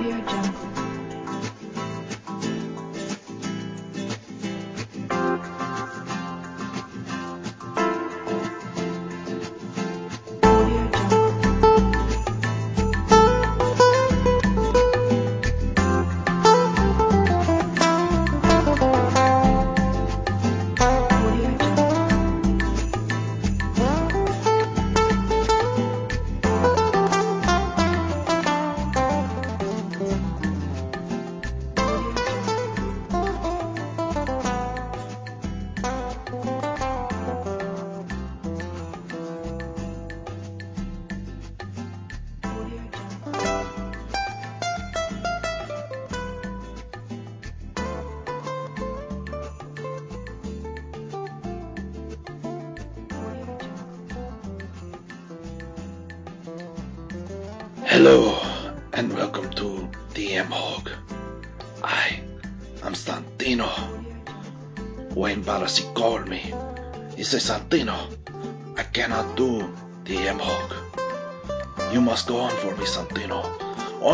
Audio Jungle.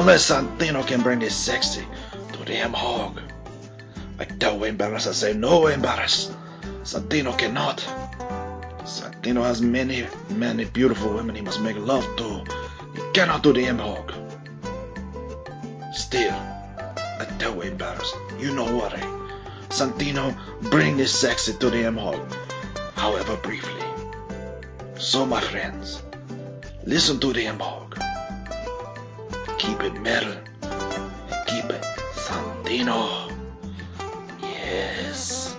Only Santino can bring this sexy to the M Hog. I tell Wayne Barras, I say, no Barras. Santino cannot. Santino has many, many beautiful women he must make love to. He cannot do the M-Hog. Still, I tell Wayne Barris, you know what, eh? Santino, bring this sexy to the M-Hog, however briefly. So, my friends, listen to the M-Hog. Keep it metal. Keep it Santino. Yes.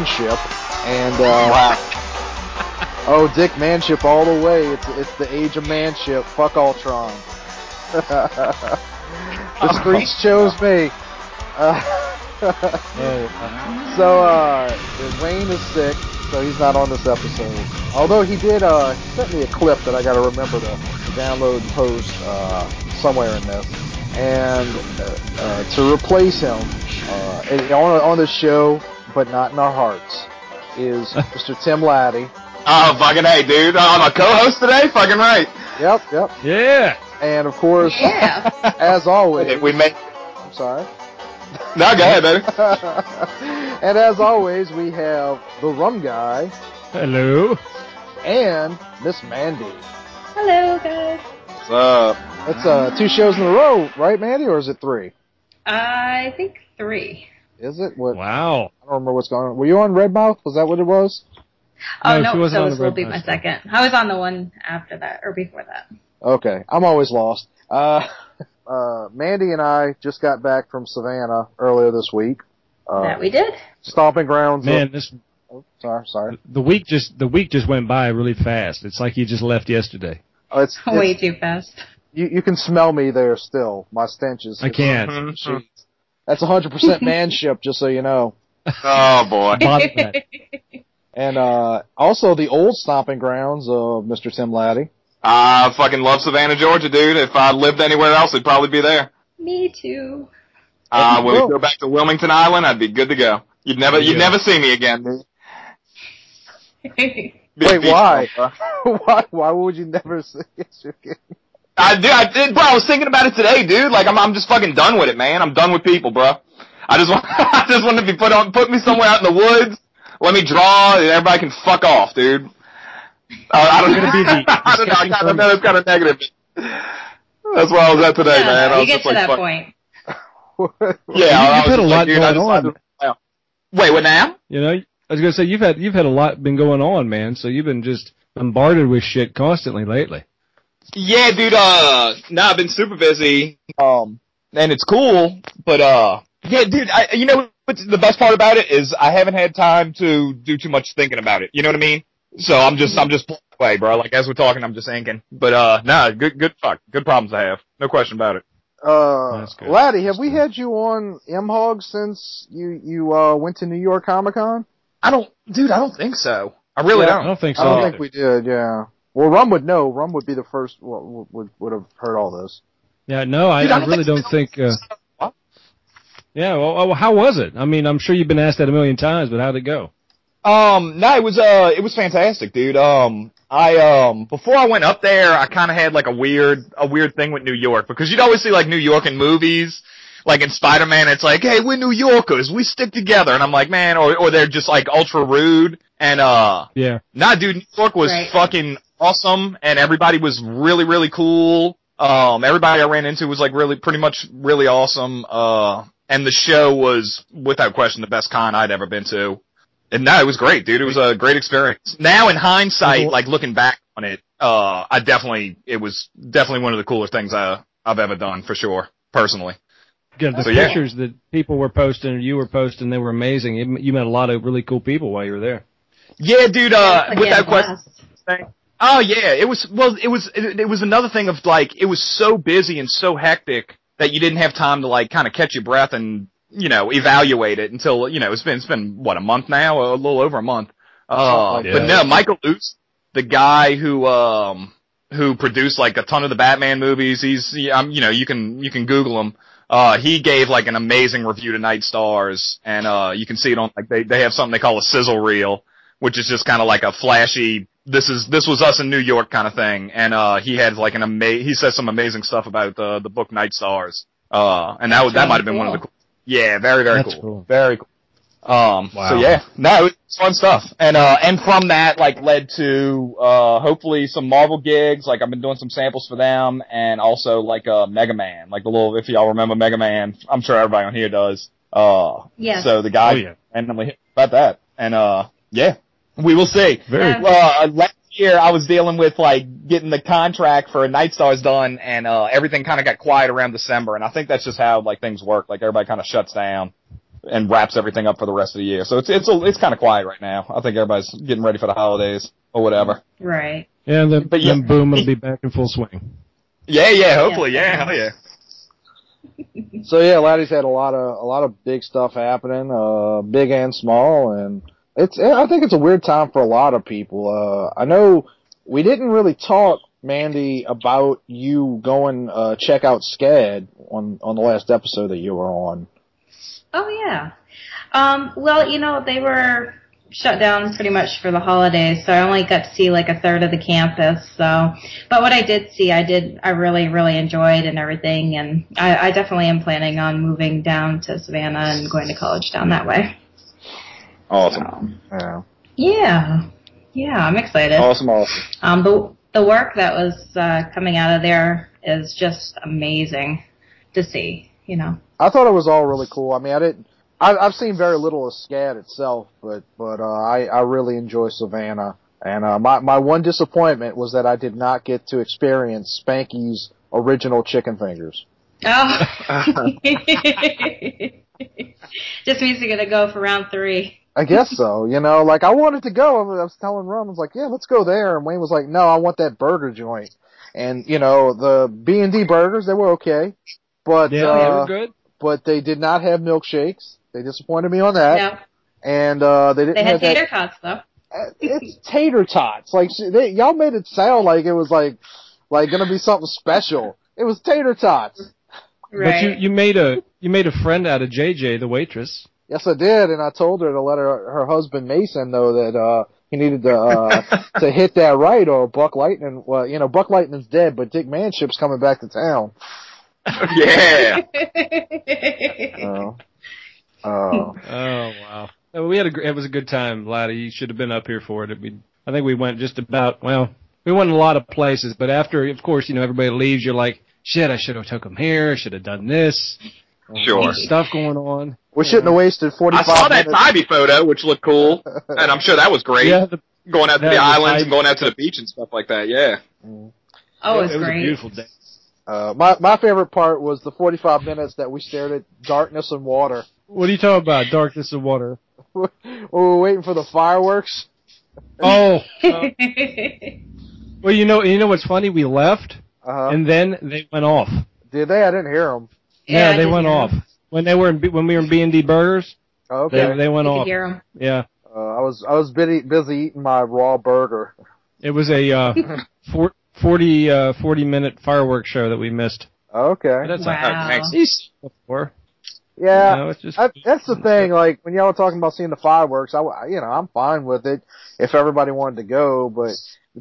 Manship, and uh, oh, Dick Manship all the way. It's it's the age of manship. Fuck Ultron. the streets chose me. Uh, so uh, Wayne is sick, so he's not on this episode. Although he did uh, he sent me a clip that I got to remember to, to download and post uh, somewhere in this. And uh, uh, to replace him uh, on on the show, but not in our hearts, is Mr. Tim Lattie. Oh, fucking hey, dude. Oh, I'm a co-host today? Fucking right. Yep, yep. Yeah. And of course, Yeah. as always, We make... I'm sorry. No, go ahead, baby. and as always, we have the rum guy Hello. and Miss Mandee. Hello, guys. What's up? It's uh two shows in a row, right, Mandee, or is it three? I think three. Is it? What? Wow. I don't remember what's going on. Were you on Redmouth? Was that what it was? Oh No, no, she wasn't so on this will be my Mouse. second. I was on the one after that or before that. Okay, I'm always lost. Uh, uh, Mandee and I just got back from Savannah earlier this week. Uh, that we did. stomping grounds. of- Man, this oh, sorry, sorry. the week just the week just went by really fast. It's like you just left yesterday. Oh, it's, it's- Way too fast. you, you can smell me there still. My stench is. I can't. Jeez. That's 100% manship, just so you know. Oh, boy. And uh, also the old stomping grounds of Mr. Tim Lattie. I fucking love Savannah, Georgia, dude. If I lived anywhere else, it'd probably be there. Me too. Uh, when we go back to Wilmington Island, I'd be good to go. You'd never, you'd never see me again, dude. Wait, why? beach ball, bro. why? Why would you never see yes? you're kidding. I do, I did, bro. I was thinking about it today, dude. Like, I'm, I'm just fucking done with it, man. I'm done with people, bro. I just want, I just want to be put on, put me somewhere out in the woods. Let me draw, and everybody can fuck off, dude. Uh, I don't, You're gonna be the- I don't know. I stepping kind of stone. know it's kind of negative. That's where I was at today, Yeah, man. I you was get just to like, that fuck- point. Yeah, You- I you've was had a lot like, dude, I going just- on. I- Wait, what now? You know, I was gonna say you've had you've had a lot been going on, man. So you've been just bombarded with shit constantly lately. Yeah, dude. Uh, no, I've been super busy. Um, and it's cool, but uh, yeah, dude. I, you know, what's the best part about it is I haven't had time to do too much thinking about it. You know what I mean? So I'm just, I'm just blown away, bro. Like as we're talking, I'm just thinking. But uh, nah, good, good, fuck, good problems to have. No question about it. Uh, That's good. Lattie, have That's we good. had you on M-Hog since you, you, uh, went to New York Comic Con? I don't, dude. I don't think so. I really Yeah, don't. I don't think so. I don't either. think we did, yeah. Well, Rum would know. Rum would be the first, would, would, would have heard all this. Yeah, no, I, Dude, I I don't really think- don't think. Uh, What? yeah, well, well, how was it? I mean, I'm sure you've been asked that a million times, but how'd it go? Um, no, it was uh, it was fantastic, dude. Um, I um, before I went up there, I kind of had like a weird, a weird thing with New York because you'd always see like New York in movies, like in Spider-Man, it's like, hey, we're New Yorkers, we stick together, and I'm like, man, or or they're just like ultra rude, and uh, Yeah, Nah, dude, New York was Right. fucking awesome, and everybody was really, really cool. Um, everybody I ran into was like really, pretty much really awesome. Uh, and the show was, without question, the best con I'd ever been to. And no, it was great, dude. It was a great experience. Now, in hindsight, like looking back on it, uh, I definitely, it was definitely one of the cooler things I, I've ever done, for sure, personally. Good. The So, yeah. pictures that people were posting or you were posting, they were amazing. You, you met a lot of really cool people while you were there. Yeah, dude, uh, Again, without question. Oh yeah, it was well. It was it, it was another thing of like it was so busy and so hectic that you didn't have time to like kind of catch your breath and you know evaluate it until you know it's been it's been what a month now, a little over a month. Uh, Something but no. Michael Uslan, the guy who um who produced like a ton of the Batman movies, he's he, um, you know you can you can Google him. Uh, he gave like an amazing review to Night Stars, and uh, you can see it on like they they have something they call a sizzle reel, which is just kind of like a flashy. This is this was us in New York kind of thing, and uh, he had like an ama- he says some amazing stuff about the the book Night Stars, uh, and that was that might have been one of the cool. cool. Yeah, very very cool. cool. very cool. Um, Wow. so yeah, no, it's fun stuff, and uh, and from that like led to uh, hopefully some Marvel gigs. Like I've been doing some samples for them, and also like uh, Mega Man, like the little if y'all remember Mega Man, I'm sure everybody on here does. Uh, Yes. so the guy Oh, yeah. randomly hit about that, and uh, yeah, we will see. Very Yeah. Uh, last year I was dealing with like getting the contract for Night Stars done, and uh, everything kind of got quiet around December, and I think that's just how like things work. Like everybody kind of shuts down and wraps everything up for the rest of the year. So it's it's a, it's kind of quiet right now. I think everybody's getting ready for the holidays or whatever. Right. Yeah, and then, But yeah. then boom, it'll be back in full swing. Yeah, yeah, hopefully, Yeah. yeah, hell yeah. So yeah, Lattie's had a lot of, a lot of big stuff happening, uh, big and small, and it's, I think it's a weird time for a lot of people. Uh, I know we didn't really talk, Mandee, about you going, uh, check out SCAD on, on the last episode that you were on. Oh yeah. Um, well, you know, they were shut down pretty much for the holidays, so I only got to see like a third of the campus. So, but what I did see, I did, I really, really enjoyed and everything, and I, I definitely am planning on moving down to Savannah and going to college down that way. Awesome, So, Yeah. yeah, yeah, I'm excited. awesome, awesome. Um, the the work that was uh, coming out of there is just amazing to see. You know. I thought it was all really cool. I mean, I didn't. I, I've seen very little of SCAD itself, but but uh, I I really enjoy Savannah. And uh, my my one disappointment was that I did not get to experience Spanky's original chicken fingers. Oh. Just means you're gonna go for round three. I guess so. You know, like I wanted to go. I was telling Ron, I was like, yeah, let's go there. And Wayne was like, no, I want that burger joint. And you know, the B and D burgers, they were okay, but Yeah, uh, they were good. but they did not have milkshakes. They disappointed me on that. No, And uh, they didn't they have had that. tater tots though. Uh, it's tater tots. Like they, y'all made it sound like it was like like gonna be something special. It was tater tots. Right. But you you made a you made a friend out of JJ, the waitress. Yes, I did, and I told her to let her her husband Mason know that uh he needed to uh to hit that right, or Buck Lightning. Well, you know, Buck Lightning's dead, but Dick Manship's coming back to town. yeah. Uh, uh, Oh wow! No, we had a gr- it was a good time, Lattie. You should have been up here for it. We I think we went just about well, we went a lot of places, but after of course you know everybody leaves, you're like shit, I should have took them here. I should have done this. Sure. Stuff going on. We shouldn't have wasted I 45 saw that minutes. Tybee photo, which looked cool, and I'm sure that was great. Yeah, the, going out to that the was islands Tybee. and going out to the beach and stuff like that. Yeah. Oh, it, it's it was great. a beautiful day. Uh, my my favorite part was the 45 minutes that we stared at darkness and water. What are you talking about? Darkness and water. we were waiting for the fireworks. Oh, uh, well, you know, you know what's funny? We left, Uh-huh. and then they went off. Did they? I didn't hear them. Yeah, I they did went hear 'em. Off when they were in, B- when we were in B and D Burgers. Oh, Okay. They they went You could off. hear 'em. Yeah, Uh, I was I was busy busy eating my raw burger. it was a uh, four, 40, uh, 40 minute fireworks show that we missed. Okay. That's Wow. thanks. He's before. Yeah. You know, it's just, I, that's the thing. Like when y'all were talking about seeing the fireworks, I you know I'm fine with it if everybody wanted to go. But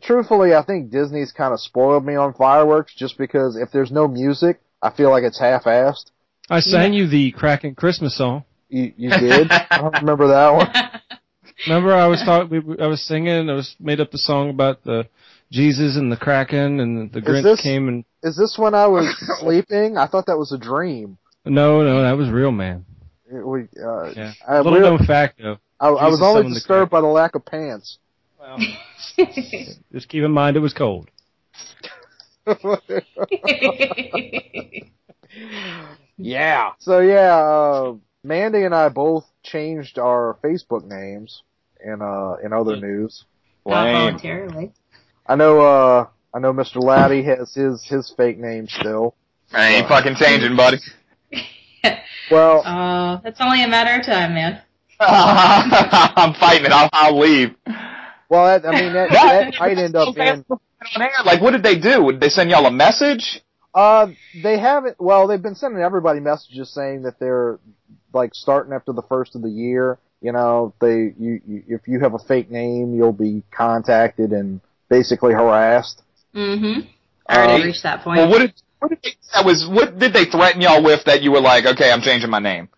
truthfully, I think Disney's kind of spoiled me on fireworks just because if there's no music, I feel like it's half-assed. I sang you the Kraken Christmas song. You you did? I don't remember that one. Remember, I was talk, we, I was singing. I was made up a song about the Jesus and the Kraken, and the Grinch this- came and Is this when I was sleeping? I thought that was a dream. no, no, that was real, man. It- we, uh, Yeah, I, little really- known fact though. I, I was Jesus only summoned the disturbed by the lack of pants. Well, just keep in mind it was cold. Yeah. So yeah, uh, Mandee and I both changed our Facebook names in uh in other news. Not Lame. voluntarily. I know uh I know Mr. Lattie has his his fake name still. I ain't fucking changing, buddy. Well, Oh, it's only a matter of time, man. I'm fighting it. I'll, I'll leave. well that, I mean that that might end up being On air. Like, what did they do? Did they send y'all a message? Uh they haven't well they've been sending everybody messages saying that they're like starting after the first of the year, you know, they you, you if you have a fake name, you'll be contacted and basically harassed. Mm-hmm. I already Um, reached that point. Well, what did what did they, that was? What did they threaten y'all with that you were like, okay, I'm changing my name?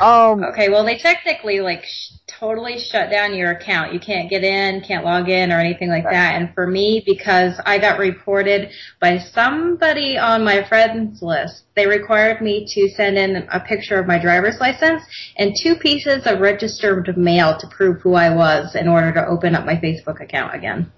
Um Okay, well, they technically like sh- totally shut down your account. You can't get in, can't log in, or anything like that. And for me, because I got reported by somebody on my friends list, they required me to send in a picture of my driver's license and two pieces of registered mail to prove who I was in order to open up my Facebook account again.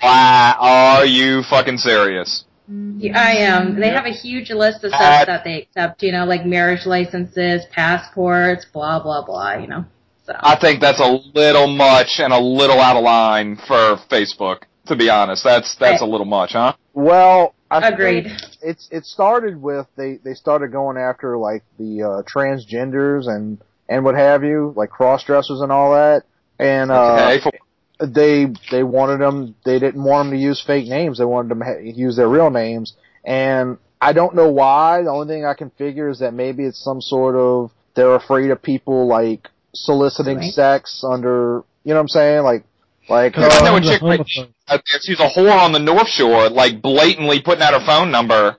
Why are you fucking serious? Yeah, I am. They have a huge list of Uh, stuff that they accept. You know, like marriage licenses, passports, blah blah blah. You know. So. I think that's a little much and a little out of line for Facebook. To be honest, that's that's a little much, huh? Well, I Agreed. It's it started with they they started going after like the uh, transgenders and and what have you, like cross dressers and all that. And uh, Okay, for- they they wanted them. They didn't want them to use fake names. They wanted them to use their real names. And I don't know why. The only thing I can figure is that maybe it's some sort of they're afraid of people like soliciting Right. sex under. You know what I'm saying? Like like. I know uh, a chick right homophobe. out there. She's a whore on the North Shore, like blatantly putting out her phone number.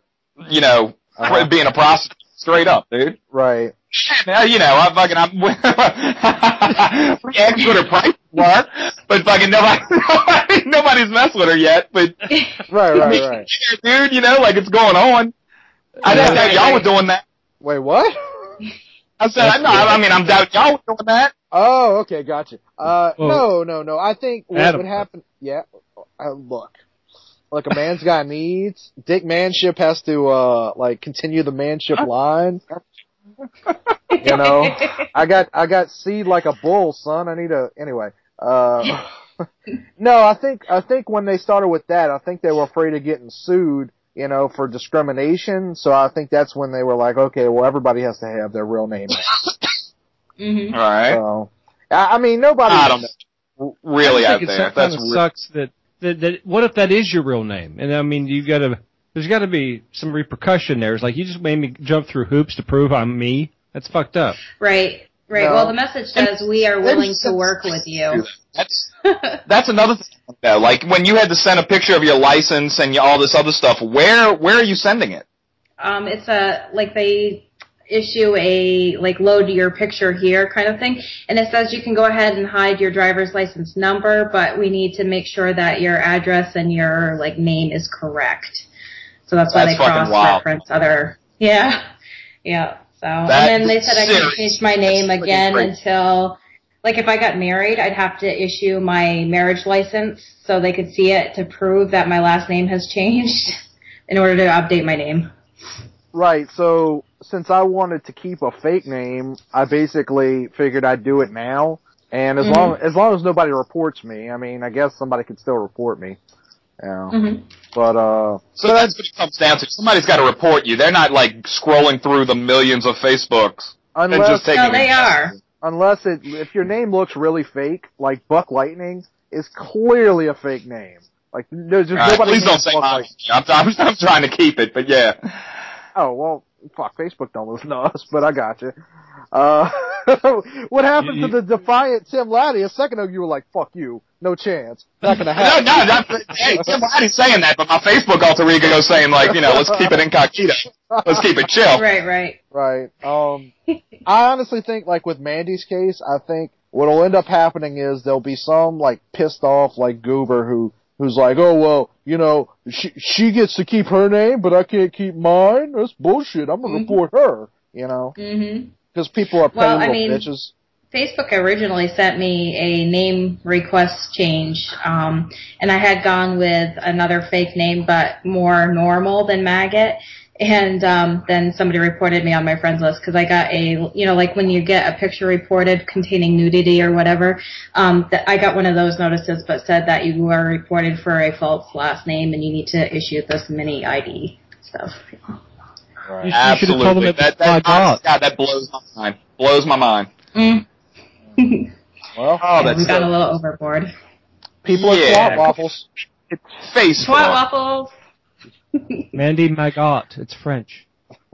You know, Uh-huh. being a prostitute, straight up, dude. right. Shit, now, you know, I fucking, I'm, we asked what her price was, but fucking nobody, nobody, nobody's messed with her yet, but, Right. Right. Right. dude, you know, like it's going on. I didn't Right, know y'all right. were doing that. Wait. What? I said, I know, I mean, I'm doubting y'all were doing that. Oh, okay, gotcha. Uh, Well, no, no, no. I think what Adam. would happen, yeah, uh, look, like a man's got needs. Dick Manship has to, uh, like continue the manship line. You know, I got, I got seed like a bull, son. I need a, anyway, uh, no, I think, I think when they started with that, I think they were afraid of getting sued, you know, for discrimination. So I think that's when they were like, okay, well, everybody has to have their real name. hmm Alright. So, I, I mean, nobody. I don't. Really I out think it there. kind That's sucks that, that that what if that is your real name? And I mean, you got to there's got to be some repercussion there. It's like you just made me jump through hoops to prove I'm me. That's fucked up. Right. Right. No. Well, the message says we are willing to work with you. That's that's another thing though. Like when you had to send a picture of your license and all this other stuff, where where are you sending it? um, it's a like they issue a like load your picture here kind of thing, and it says you can go ahead and hide your driver's license number, but we need to make sure that your address and your like name is correct. So that's why That's they cross-reference other. Yeah, yeah. So That and then they is said I couldn't change my name That's again until, like, if I got married, I'd have to issue my marriage license so they could see it to prove that my last name has changed in order to update my name. Right. So since I wanted to keep a fake name, I basically figured I'd do it now. And as Mhm. long as long as nobody reports me, I mean, I guess somebody could still report me. Yeah. hmm But uh, So that's what it comes down to. Somebody's got to report you. They're not like scrolling through the millions of Facebooks and just taking. No, they are. unless it if your name looks really fake, like Buck Lightning is clearly a fake name. Like there's just All right, nobody please don't say Buck mine. Lightning. I'm, I'm, I'm trying to keep it, but yeah. Oh well, fuck. Facebook don't listen to us, but I got you. Uh, what happened You- to the defiant Tim Lattie? A second ago, you were like, "Fuck you, no chance, not gonna happen." no, no, not, hey, Tim Lattie's saying that, but my Facebook alter ego is saying like, you know, let's keep it incognito. Let's keep it chill. Right, right. Right. Um, I honestly think, like with Mandee's case, I think what'll end up happening is there'll be some like pissed off like goober who who's like, oh well, you know, she she gets to keep her name, but I can't keep mine. That's bullshit. I'm gonna Mhm. report her. You know, hmm because people are petty Well, I mean- bitches. Facebook originally sent me a name request change, um, and I had gone with another fake name, but more normal than Maggot. And um, then somebody reported me on my friends list because I got a, you know, like when you get a picture reported containing nudity or whatever. Um, that I got one of those notices, but said that you were reported for a false last name and you need to issue this mini ID stuff. Right. You should have told them Absolutely. it That, that, my God. God, that blows my mind. Blows my mind. Mm. Well, Oh, that's We've gone so- a little overboard. people Yeah. are twat waffles. Facebook. Twat waffles. Mandee Magot. It's French.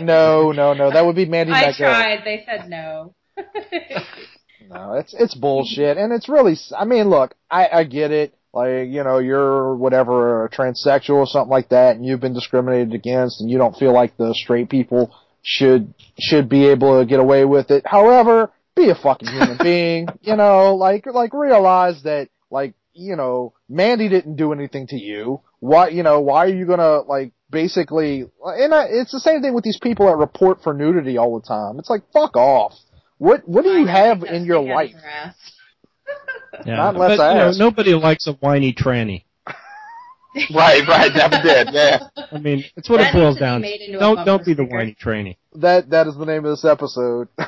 no, no, no. That would be Mandee I Magot. tried. They said no. No, it's it's bullshit, and it's really. s- I mean, look, I I get it. Like you know, you're whatever a transsexual or something like that, and you've been discriminated against, and you don't feel like the straight people should should be able to get away with it. However, be a fucking human being. You know, like like realize that like you know, Mandee didn't do anything to you. Why you know why are you gonna like basically? And I, it's the same thing with these people that report for nudity all the time. It's like fuck off. What what do you know, have in your life? Yeah. Not unless but, I you know, ask. nobody likes a whiny tranny. right, right, never did, yeah. I mean, it's what That it boils needs to be down to. a Don't don't be the whiny tranny. That that is the name of this episode.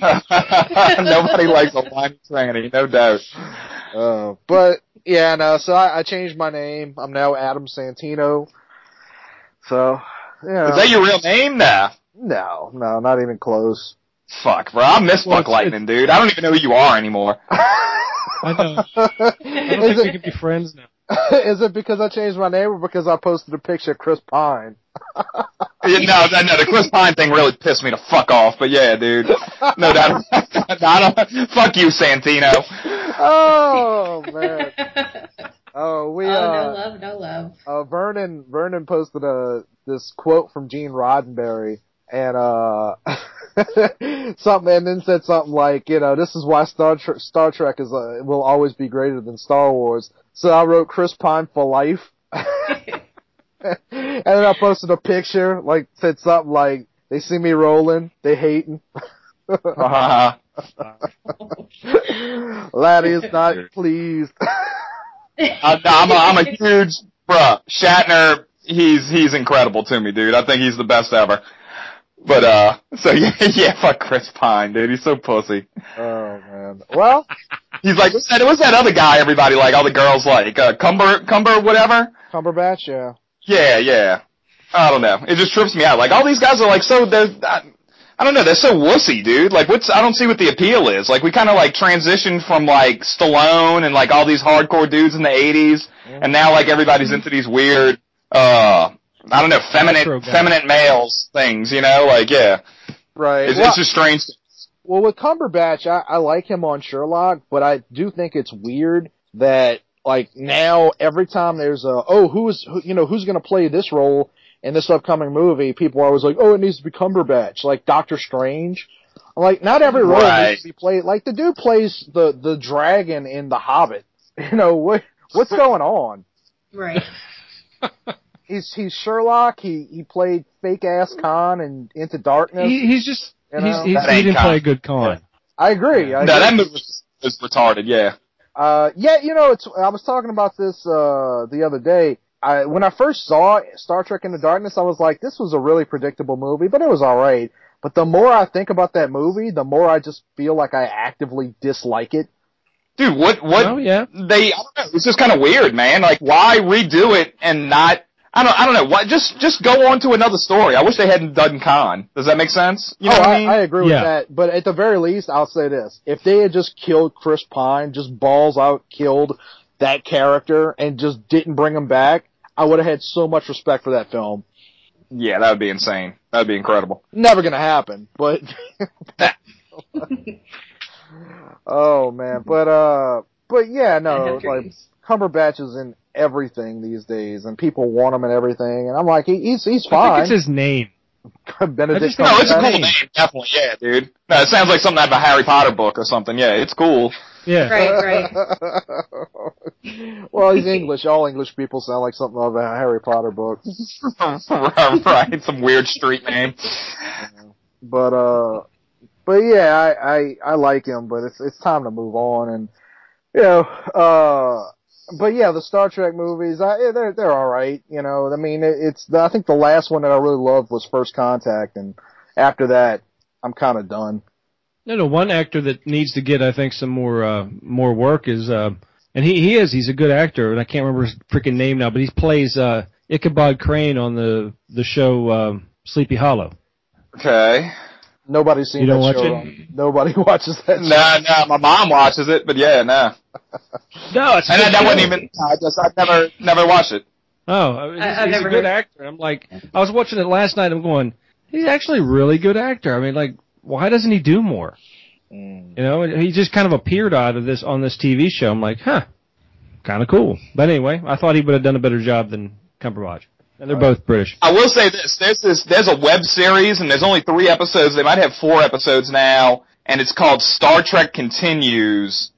Nobody likes a whiny tranny, no doubt. Uh, but yeah, no. So I, I changed my name. I'm now Adam Santino. So yeah, Is that your real name now? no, no, not even close. Fuck, bro. I miss Well, Buck it's- Lightning, dude. I don't even know who you are anymore. I know. I don't is, think we it, can be friends now. is it because I changed my name or because I posted a picture of Chris Pine? Yeah, no, no, no, the Chris Pine thing really pissed me to fuck off, but yeah, dude. No doubt. I don't, fuck you, Santino. Oh man. Oh, we oh, uh, no love, no love. uh, Vernon Vernon posted a this quote from Gene Roddenberry and uh something and then said something like you know this is why Star Trek Star Trek is uh, will always be greater than Star Wars. So I wrote Chris Pine for life. and then I posted a picture like said something like they see me rolling, they hating. Uh, Lattie is not pleased. I, I'm, a, I'm a huge, bruh, Shatner, he's, he's incredible to me, dude. I think he's the best ever. But, uh, so yeah, yeah, fuck Chris Pine, dude. He's so pussy. oh man. Well, He's like, what's that, what's that other guy everybody like, all the girls like, uh, Cumber, Cumber, whatever? Cumberbatch, yeah. Yeah, yeah. I don't know. It just trips me out. Like, all these guys are like so, they're, I, I don't know, they're so wussy, dude. Like, what's, I don't see what the appeal is. Like, we kind of like transitioned from like Stallone and like all these hardcore dudes in the 80s, and now like everybody's into these weird, uh, I don't know, feminine, feminine males things, you know? Like, yeah. Right. It's, well, it's just strange. well, with Cumberbatch, I, I like him on Sherlock, but I do think it's weird that like now every time there's a oh who's who, you know who's going to play this role in this upcoming movie, people are always like oh it needs to be Cumberbatch, like Doctor Strange. I'm like not every role Right. needs to be played. Like the dude plays the the dragon in The Hobbit. You know what what's going on? Right. he's he's Sherlock. He he played fake ass Khan and Into Darkness. he, he's just You know? he's, That he didn't Khan. play a good con. I agree. I no, agree. that movie was, was retarded. Yeah. Uh, yeah, you know, it's. I was talking about this uh the other day. I when I first saw Star Trek Into Darkness, I was like, this was a really predictable movie, but it was all right. But the more I think about that movie, the more I just feel like I actively dislike it. Dude, what what Oh yeah. they I don't know, it's just kind of weird, man. Like why redo it and not I don't I don't know. Why just just go on to another story. I wish they hadn't done Khan. Does that make sense? You know oh, what I, I mean? I agree Yeah. with that. But at the very least, I'll say this: if they had just killed Chris Pine, just balls out killed that character, and just didn't bring him back, I would have had so much respect for that film. yeah, that would be insane. That would be incredible. Never gonna happen, but. oh man, but uh, but yeah, no, it's like. Cumberbatch is in everything these days, and people want him and everything, and I'm like, he, he's he's I think fine. it's his name. Benedict just No, it's a cool name, definitely. Yeah, dude. No, it sounds like something out of a Harry Potter book or something. Yeah, it's cool. Yeah. Right, right. well, he's English. All English people sound like something out of a Harry Potter book. right, some weird street name. But uh, but yeah, I, I I like him, but it's it's time to move on, and you know, uh, but yeah, the Star Trek movies, I, yeah, they're they're all right. You know, I mean, it, it's the, I think the last one that I really loved was First Contact, and after that, I'm kind of done. No, no. One actor that needs to get, I think, some more uh, more work is, uh, and he he is. He's a good actor, and I can't remember his freaking name now, but he plays uh, Ichabod Crane on the the show um, Sleepy Hollow. Okay. Nobody's seen You don't that watch show. it? Nobody watches that. show. Nah, nah, my mom watches it, but yeah, nah. No, it's And that, that wasn't even, I just, I never, never watched it. Oh, he's, I- he's a good heard- actor. I'm like, I was watching it last night. I'm going, he's actually a really good actor. I mean, like, why doesn't he do more? Mm. You know, he just kind of appeared out of this on this TV show. I'm like, huh, kind of cool. But anyway, I thought he would have done a better job than Cumberbatch. And they're both British. I will say this: there's this, there's a web series, and there's only three episodes. They might have four episodes now, and it's called Star Trek Continues.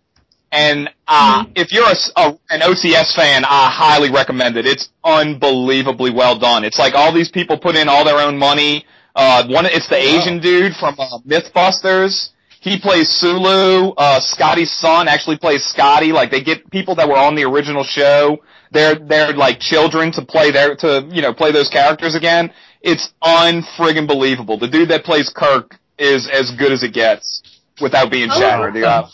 And uh, if you're a an OCS fan, I highly recommend it. It's unbelievably well done. It's like all these people put in all their own money. Uh, one, it's the Asian dude from uh, MythBusters. He plays Sulu. Uh, Scotty's son actually plays Scotty. Like they get people that were on the original show. They're they're like children to play their to you know play those characters again. It's unfriggin' believable. The dude that plays Kirk is as good as it gets without being Oh, Shatner. dude. Uh,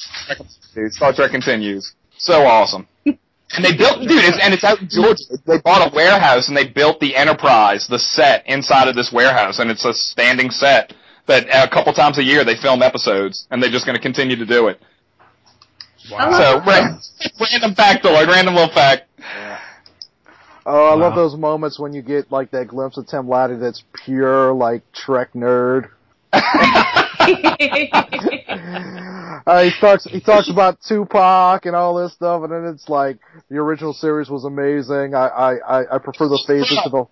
Star Trek continues. So awesome. And they built, dude, it's, and it's out in Georgia. They bought a warehouse and they built the Enterprise, the set inside of this warehouse, and it's a standing set that a couple times a year they film episodes, and they're just going to continue to do it. I So, random, ra- random factoid, random little fact. Oh, I love those moments when you get like that glimpse of Tim Lattie that's pure like Trek nerd. Uh, he talks he talks about Tupac and all this stuff, and then it's like the original series was amazing. I I I, I prefer the phases to the.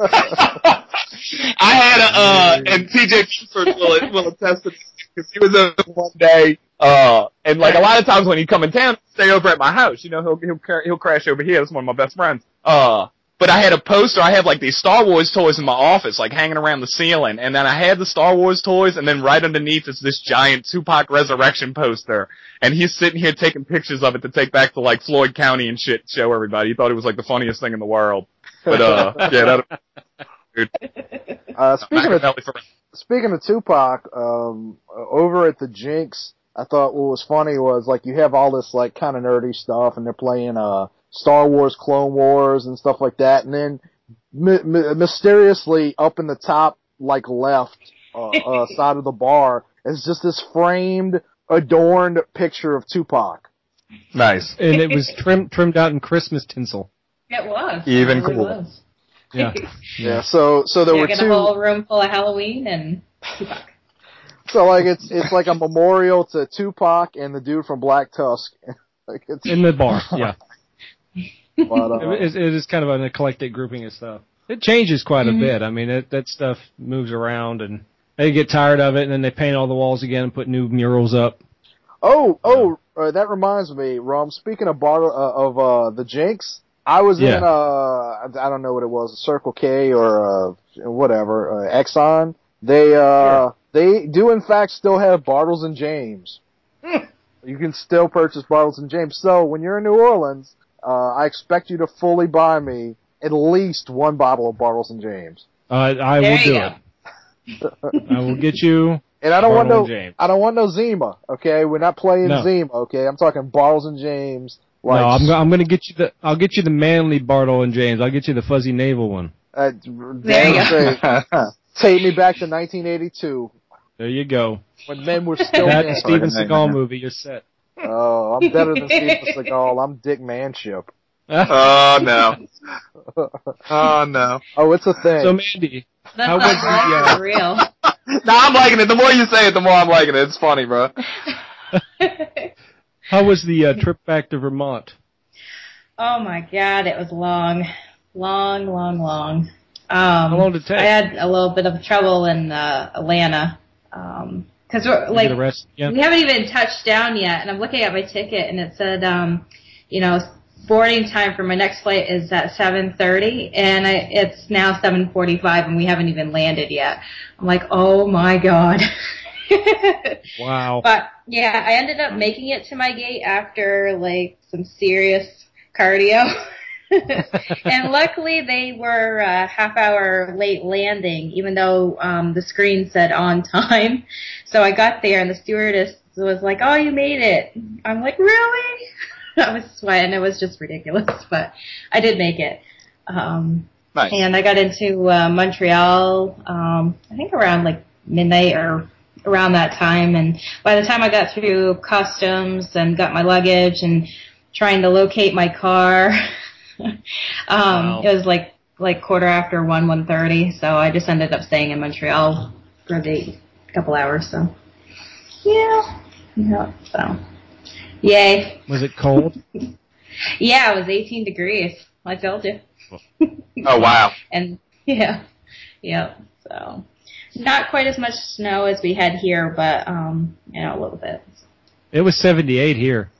I had a, uh, and TJ Buford will, will attest to this, because he was over one day, uh, and like a lot of times when he come in town, stay over at my house, you know, he'll, he'll, cra- he'll crash over here, that's one of my best friends. Uh, but I had a poster, I had like these Star Wars toys in my office, like hanging around the ceiling, and then I had the Star Wars toys, and then right underneath is this giant Tupac Resurrection poster, and he's sitting here taking pictures of it to take back to like Floyd County and shit, show everybody. He thought it was like the funniest thing in the world. But uh, yeah, that, Uh, speaking of Machiavelli for speaking of Tupac, um, over at the Jinx, I thought what was funny was like you have all this like kind of nerdy stuff, and they're playing uh Star Wars, Clone Wars, and stuff like that, and then my- my- mysteriously up in the top like left uh, uh, side of the bar is just this framed, adorned picture of Tupac. Nice. And it was trimmed trimmed out in Christmas tinsel. it was. Even it really cooler. was. Yeah. Yeah. So so there yeah, were get two. a whole room full of Halloween and Tupac. So like it's it's like a memorial to Tupac and the dude from Black Tusk. like it's In the bar. Yeah. But, uh, It, it is kind of an eclectic grouping of stuff. It changes quite Mhm. a bit. I mean, it, that stuff moves around, and they get tired of it, and then they paint all the walls again and put new murals up. Oh, oh, uh, that reminds me, Rum. Speaking of bar uh, of uh, the Jinx, I was Yeah. in uh I don't know what it was, a Circle K or uh whatever, uh, Exxon. They uh they do in fact still have Bartles and James. you can still purchase Bartles and James. So when you're in New Orleans, uh I expect you to fully buy me at least one bottle of Bartles and James. Uh, I will do go. it. I will get you. And I don't want no James. I don't want no Zima, okay? We're not playing No. Zima, okay? I'm talking Bartles and James. Like no, I'm, go- I'm going to get you the. I'll get you the manly Bartle and James. I'll get you the fuzzy navel one. uh, There you damn straight. Take me back to 1982 There you go. when men were still That men. Steven Seagal movie, you're set. Oh, I'm better than Steven Seagal. I'm Dick Manship. oh no. Oh no. Oh, it's a thing. so Mandee, That's How not was the, uh, for real. No, I'm liking it. The more you say it, the more I'm liking it. It's funny, bro. how was the uh, trip back to Vermont? oh my god, it was long, long, long, long. Um, How long did it take? I had a little bit of trouble in uh, Atlanta because we're like arrested we haven't even touched down yet, and I'm looking at my ticket, and it said, um, you know, boarding time for my next flight is at 7:30, and I, it's now 7:45, and we haven't even landed yet. I'm like, oh my god. Wow. But yeah, I ended up making it to my gate after like some serious cardio. and luckily they were a half hour late landing, even though um, the screen said on time. So I got there and the stewardess was like, "Oh, you made it." I'm like, "Really?" I was sweating. It was just ridiculous, but I did make it. Um, Nice. and I got into uh, Montreal, um, I think around like midnight or around that time. And by the time I got through customs and got my luggage and trying to locate my car, um, Wow. it was like like quarter after one, one thirty. So I just ended up staying in Montreal for the couple hours. So yeah, yeah. So yay, Was it cold? yeah. It was 18 degrees. I told you. Oh wow. and yeah, yeah. So not quite as much snow as we had here, but um, you know, a little bit. It was 78 here.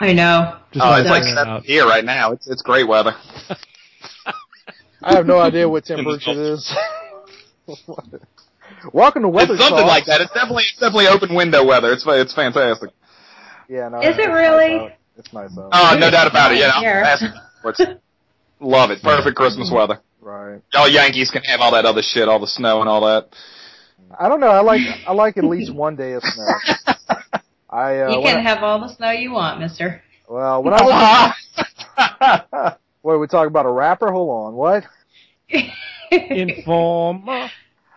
I know. Just Oh, it's like seven out. here right now. It's it's great weather. I have no idea what temperature it is. Welcome to Weather It's something Talk. like that. It's definitely it's definitely open window weather. It's it's fantastic. Yeah, no. Is it really? out. It's nice out. Oh, no doubt about it. Yeah, Here. I'm. Love it. Perfect Christmas weather. Right. Y'all Yankees can have all that other shit, all the snow and all that. I don't know. I like I like at least one day of snow. I uh, you when can I- have all the snow you want, Mister. well when I was what Wait, we talking about a rapper? Hold on. What? Informer.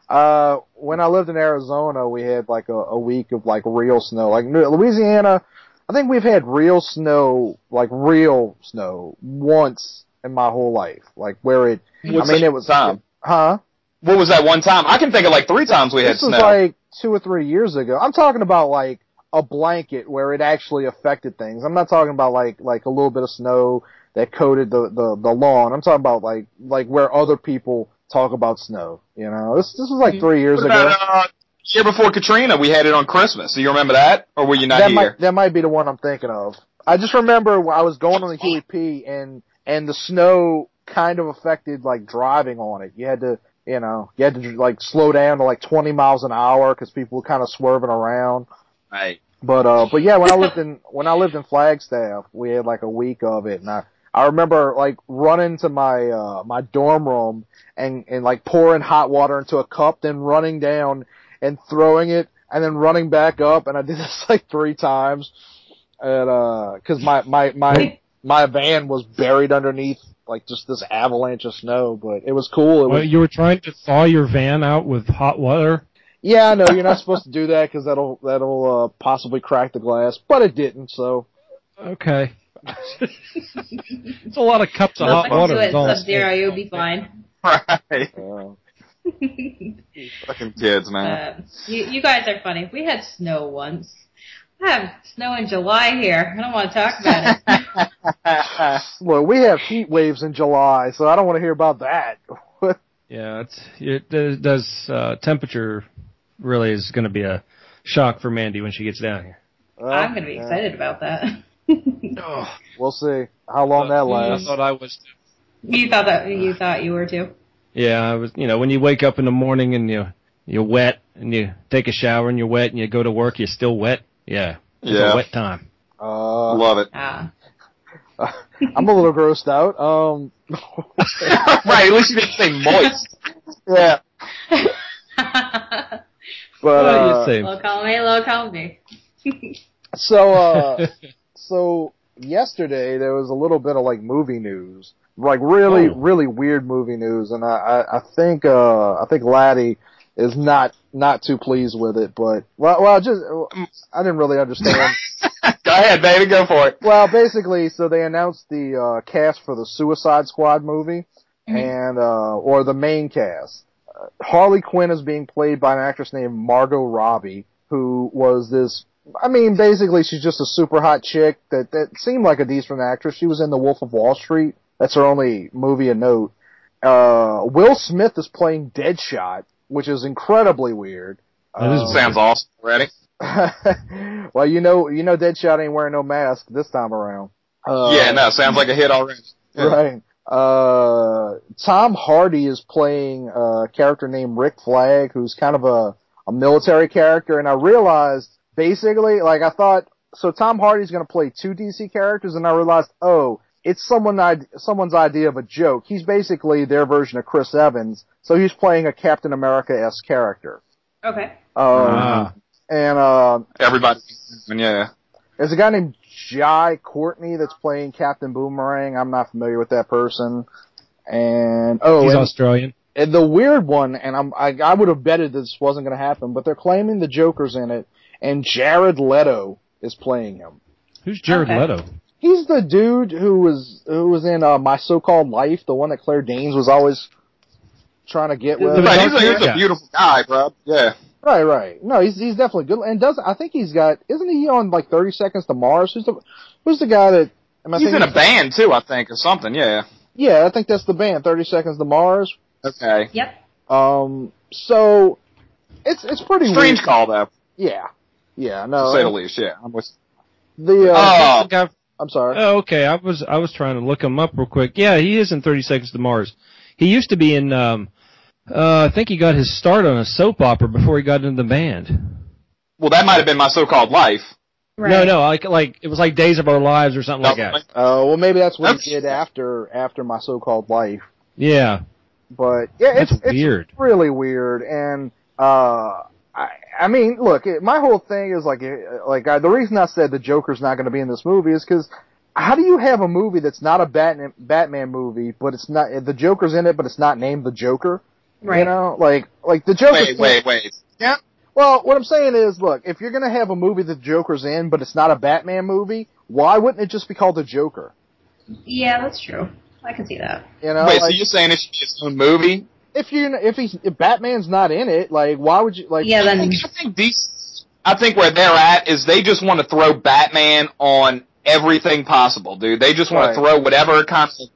Uh, when I lived in Arizona, we had like a, a week of like real snow. Like New- Louisiana, I think we've had real snow, like real snow, once in my whole life. Like where it, What's I mean, it was time? huh? What was that one time? I can think of like three times we had This was snow. like two or three years ago. I'm talking about like a blanket where it actually affected things. I'm not talking about like like a little bit of snow that coated the the, the lawn. I'm talking about like like where other people talk about snow. You know, this this was like three years what ago. uh, year before Katrina? We had it on Christmas. Do you remember that, or were you not that here? might that might be the one I'm thinking of. I just remember when I was going on the Huey P and and the snow kind of affected like driving on it. You had to you know you had to like slow down to like 20 miles an hour because people were kind of swerving around. Right. But uh, but yeah, when I lived in when I lived in Flagstaff, we had like a week of it, and I I remember like running to my uh my dorm room and and like pouring hot water into a cup, then running down and throwing it, and then running back up, and I did this like three times, and uh, cause my my my my van was buried underneath like just this avalanche of snow, but it was cool. It Well, was you were trying to thaw your van out with hot water. Yeah, I know you're not supposed to do that because that'll that'll uh, possibly crack the glass, but it didn't, so. Okay. it's a lot of cups of Look hot into water. it, is all I'm Sub Zero, you'll be fine. Right. Uh, Fucking kids, man. Uh, you, you guys are funny. We had snow once. I have snow in July here. I don't want to talk about it. well, we have heat waves in July, so I don't want to hear about that. Yeah, it's it does, does uh, temperature really is going to be a shock for Mandee when she gets down here. Well, I'm going to be yeah. excited about that. Oh, We'll see how long that lasts. I thought I was. Too. You thought that you thought you were too. Yeah, I was. You know, when you wake up in the morning and you you're wet and you take a shower and you're wet and you go to work, you're still wet. Yeah, it's Yeah. a wet time. Uh, Love it. Ah. I'm a little grossed out. Um, right, at least you didn't say moist. yeah, but Well, uh, you say. low column low column so uh, so yesterday there was a little bit of like movie news, like really Oh. really weird movie news, and I I, I think uh I think Lattie is not not too pleased with it, but well well just I didn't really understand. go ahead, baby, go for it. Well, basically, so they announced the uh, cast for the Suicide Squad movie, and uh, or the main cast. Uh, Harley Quinn is being played by an actress named Margot Robbie, who was this. I mean, basically, she's just a super hot chick that that seemed like a decent actress. She was in The Wolf of Wall Street. That's her only movie of note. Uh, Will Smith is playing Deadshot, which is incredibly weird. That is Uh, Sounds awesome already. well, you know, you know, Deadshot ain't wearing no mask this time around. Uh, yeah, no, sounds like a hit already. Yeah. Right. Uh, Tom Hardy is playing a character named Rick Flag, who's kind of a, a military character, and I realized basically, like I thought, so Tom Hardy's gonna play two DC characters, and I realized, oh, it's someone, someone's idea of a joke. He's basically their version of Chris Evans, so he's playing a Captain America-esque character. Okay. Um, Ah. and, uh, Everybody, yeah. There's a guy named Jai Courtney that's playing Captain Boomerang. I'm not familiar with that person. And oh, He's and, Australian. and the weird one, and I'm I, I would have betted this wasn't going to happen, but they're claiming the Joker's in it, and Jared Leto is playing him. Who's Jared Okay. Leto? He's the dude who was who was in uh, My So-Called Life, the one that Claire Danes was always trying to get with. Right, he's, a, he's a beautiful guy, bro. Yeah. Right, right. No, he's he's definitely good, and does I think he's got isn't he on like Thirty Seconds to Mars? Who's the who's the guy that? Am I He's in thinking a band too, I think, or something. Yeah. Yeah, I think that's the band, Thirty Seconds to Mars. Okay. Yep. Um, so it's it's pretty Strange weird. call though, Yeah, yeah. to No, say the least. Yeah. I'm with. the uh, Oh. The guy- I'm sorry. Oh, okay. I was I was trying to look him up real quick. Yeah, he is in Thirty Seconds to Mars. He used to be in. um uh I think he got his start on a soap opera before he got into the band. Well, that might have been my so-called life. Right. No, no, like like it was like Days of Our Lives or something like No, that. Uh, well, maybe that's what That's- he did after after my so-called life. Yeah, But yeah, it's That's it's weird. really weird. And uh, I I mean, look, it, my whole thing is like like I, the reason I said the Joker's not going to be in this movie is because. How do you have a movie that's not a Batman Batman movie, but it's not the Joker's in it, but it's not named the Joker? Right. You know, like like the Joker. Wait, wait, wait. Yeah. Well, what I'm saying is, look, if you're gonna have a movie that the Joker's in, but it's not a Batman movie, why wouldn't it just be called the Joker? Yeah, that's true. I can see that. You know, Wait, so you're saying it should be its own movie? if you if he's if Batman's not in it, like why would you like? Yeah, I then think, I think these. I think where they're at is they just want to throw Batman on everything possible, dude. They just want Right. to throw whatever kind of.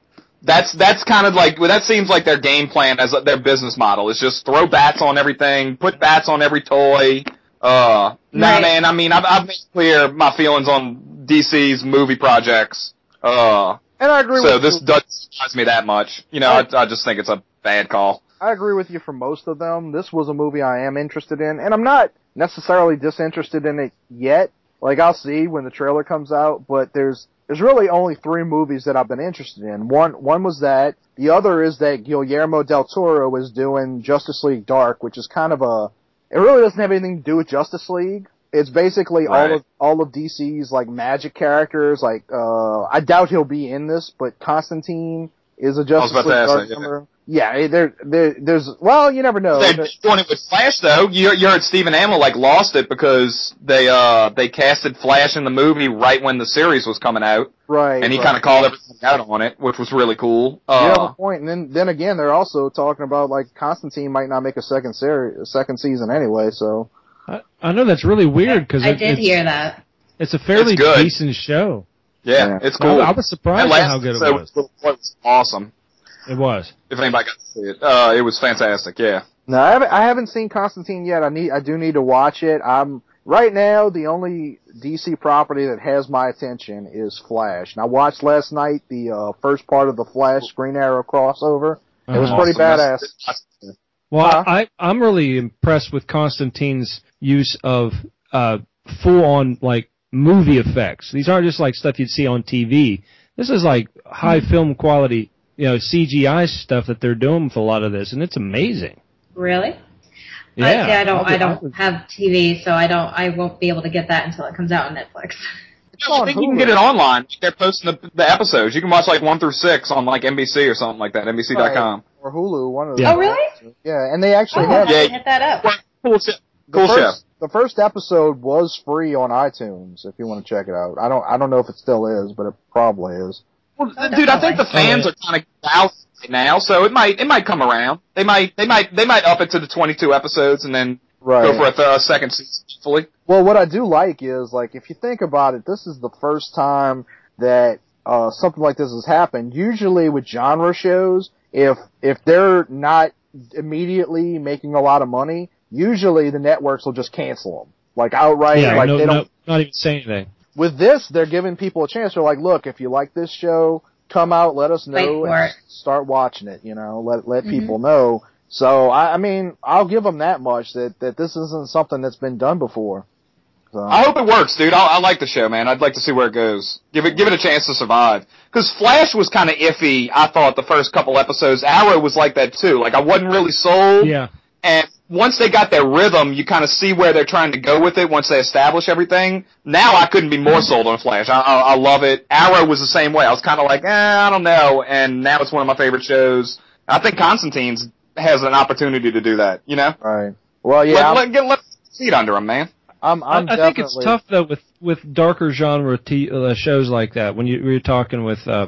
That's that's kind of like well, that seems like their game plan as their business model is just throw bats on everything, put bats on every toy. Uh, nah, Right. man. I mean, I've, I've made clear my feelings on DC's movie projects. Uh, and I agree so this you, doesn't surprise me that much. You know, I, I just think it's a bad call. I agree with you for most of them. This was a movie I am interested in, and I'm not necessarily disinterested in it yet. Like I'll see when the trailer comes out, but there's there's really only three movies that I've been interested in. One one was that. The other is that Guillermo del Toro is doing Justice League Dark, which is kind of a it really doesn't have anything to do with Justice League. It's basically Right. all of all of DC's like magic characters. Like uh I doubt he'll be in this, but Constantine is a Justice League Dark member. Yeah, there, there, there's well, you never know. They're doing it with Flash though. You, you heard Stephen Amell like lost it because they uh they casted Flash in the movie right when the series was coming out, right? and he right. kind of called everything out on it, which was really cool. You have Uh, a point. And then, then again, they're also talking about like Constantine might not make a second series, a second season anyway. So I, I know that's really weird because I it, did hear that. it's a fairly It's decent show. yeah, Yeah. it's cool. I was surprised That at how good it episode was. was, was awesome. It was. If anybody got to see it, uh, it was fantastic. Yeah. no, I haven't, I haven't seen Constantine yet. I need, I do need to watch it. I'm, right now the only DC property that has my attention is Flash. And I watched last night the uh, first part of the Flash Green Arrow crossover. It was Uh-huh. pretty Awesome. badass. Well, Huh? I I'm really impressed with Constantine's use of uh full on like movie effects. These aren't just like stuff you'd see on TV. This is like high film quality, you know, CGI stuff that they're doing with a lot of this, and it's amazing. Really? Yeah, I, I don't. was- I don't have TV, so I don't. I won't be able to get that until it comes out on Netflix. I think you can get it online. They're posting the, the episodes. You can watch like one through six on like NBC or something like that. NBC.com. Or Hulu, one of the Yeah. Oh, really? Yeah, and they actually Oh, have I Yeah. hit that up. Cool shit. the Cool first, show. The first episode was free on iTunes if you want to check it out. I don't I don't know if it still is, but it probably is. Well, dude, I think the fans are kind of out right now, so it might it might come around. They might they might they might up it to the 22 episodes and then Right. go for a, th- a second season. Hopefully. Well, what I do like is like if you think about it, this is the first time that uh something like this has happened. Usually with genre shows, if if they're not immediately making a lot of money, usually the networks will just cancel them. Like outright, yeah, like no, they don't no, not even say anything. With this, they're giving people a chance. They're like, look, if you like this show, come out, let us know, and it. start watching it. You know, let let Mhm. people know. So I, I mean, I'll give them that much that that this isn't something that's been done before. So I hope it works, dude. I, I like the show, man. I'd like to see where it goes. Give it give it a chance to survive. Because Flash was kind of iffy. I thought the first couple episodes. Arrow was like that too. Like I wasn't really sold. Yeah, And once they got their rhythm, you kind of see where they're trying to go with it. Once they establish everything, now I couldn't be more sold on Flash. I, I, I love it. Arrow was the same way. I was kind of like, eh, I don't know. And now it's one of my favorite shows. I think Constantine's has an opportunity to do that. You know, right. Well, yeah, let, let, get let feet under him, man. I'm, I'm I, I think it's tough though with with darker genre t- uh, shows like that. When you you're talking with uh,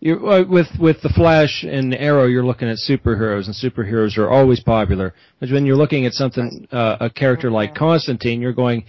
you uh, with with the Flash and Arrow, you're looking at superheroes, and superheroes are always popular. But when you're looking at something uh, a character like Constantine, you're going